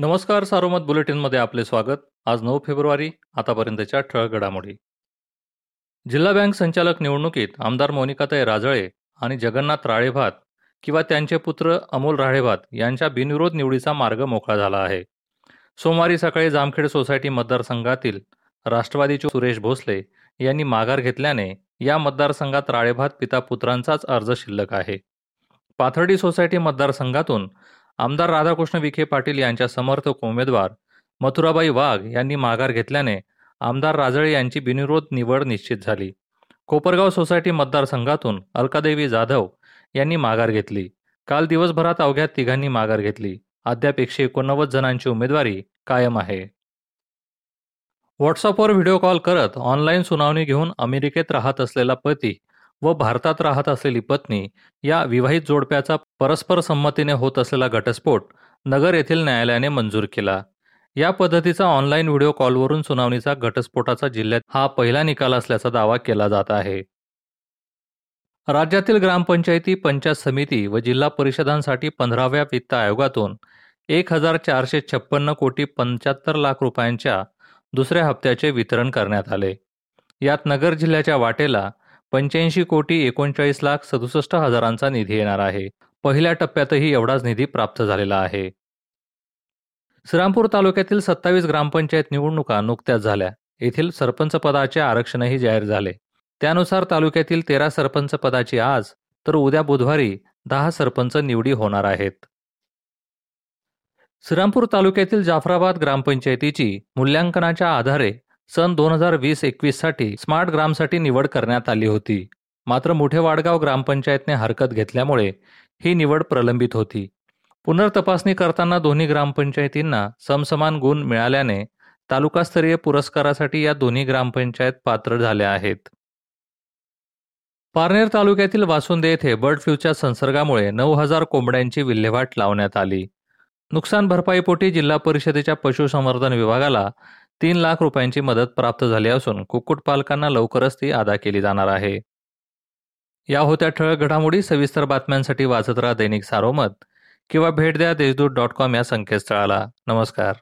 नमस्कार सारोमत बुलेटिनमध्ये आपले स्वागत. आज नऊ फेब्रुवारी आतापर्यंतच्या ठळक घडामोडी. जिल्हा बँक संचालक निवडणुकीत आमदार मोनिकाताई राजळे आणि जगन्नाथ राळेभात किंवा त्यांचे पुत्र अमोल राळेभात यांच्या बिनविरोध निवडीचा मार्ग मोकळा झाला आहे. सोमवारी सकाळी जामखेड सोसायटी मतदारसंघातील राष्ट्रवादीचे सुरेश भोसले यांनी माघार घेतल्याने या मतदारसंघात राळेभात पिता पुत्रांचाच अर्ज शिल्लक आहे. पाथर्डी सोसायटी मतदारसंघातून आमदार राधाकृष्ण विखे पाटील यांच्या समर्थक उमेदवार मथुराबाई वाघ यांनी माघार घेतल्याने आमदार राजळे यांची बिनविरोध निवड निश्चित झाली. कोपरगाव सोसायटी मतदारसंघातून अलकादेवी जाधव यांनी माघार घेतली. काल दिवसभरात अवघ्या तिघांनी माघार घेतली. अद्याप एकशे एकोणनव्वद जणांची उमेदवारी कायम आहे. व्हॉट्सअपवर व्हिडिओ कॉल करत ऑनलाईन सुनावणी घेऊन अमेरिकेत राहत असलेला पती व भारतात राहत असलेली पत्नी या विवाहित जोडप्याचा परस्पर संमतीने होत असलेला घटस्फोट नगर येथील न्यायालयाने मंजूर केला. या पद्धतीचा ऑनलाईन व्हिडिओ कॉलवरून सुनावणीचा घटस्फोटाचा जिल्ह्यात हा पहिला निकाल असल्याचा दावा केला जात आहे. राज्यातील ग्रामपंचायती पंचायत समिती व जिल्हा परिषदांसाठी पंधराव्या वित्त आयोगातून एक हजार चारशे छप्पन्न कोटी पंच्याहत्तर लाख रुपयांच्या दुसऱ्या हप्त्याचे वितरण करण्यात आले. यात नगर जिल्ह्याच्या वाटेला पंच्याऐंशी कोटी एकोणचाळीस लाख सदुसष्ट हजारांचा निधी येणार आहे. पहिल्या टप्प्यातही एवढाच निधी प्राप्त झालेला आहे. श्रीरामपूर तालुक्यातील सत्तावीस ग्रामपंचायत निवडणुका नुकत्याच झाल्या. येथील सरपंच पदाचे आरक्षणही जाहीर झाले. त्यानुसार तालुक्यातील तेरा सरपंच पदाची आज तर उद्या बुधवारी दहा सरपंच निवडी होणार आहेत. श्रीरामपूर तालुक्यातील जाफराबाद ग्रामपंचायतीची मूल्यांकनाच्या आधारे सन दोन हजार वीस एकवीससाठी स्मार्ट ग्रामसाठी निवड करण्यात आली होती. मात्र मोठे वाडगाव ग्रामपंचायतने हरकत घेतल्यामुळे ही निवड प्रलंबित होती. पुनर्तपासणी करताना दोन्ही ग्रामपंचायतींना समसमान गुण मिळाल्याने तालुकास्तरीय पुरस्कारासाठी या दोन्ही ग्रामपंचायत पात्र झाल्या आहेत. पारनेर तालुक्यातील वासुंदे येथे बर्ड फ्लूच्या संसर्गामुळे नऊ हजार कोंबड्यांची विल्हेवाट लावण्यात आली. नुकसान भरपाईपोटी जिल्हा परिषदेच्या पशुसंवर्धन विभागाला तीन लाख रुपयांची मदत प्राप्त झाली असून कुक्कुटपालकांना लवकरच ती अदा केली जाणार आहे. या होत्या ठळक घडामोडी सविस्तर बातम्यांसाठी वाचत राहा दैनिक सारोमत किंवा भेट द्या देशदूत डॉट कॉम या संकेतस्थळाला. नमस्कार.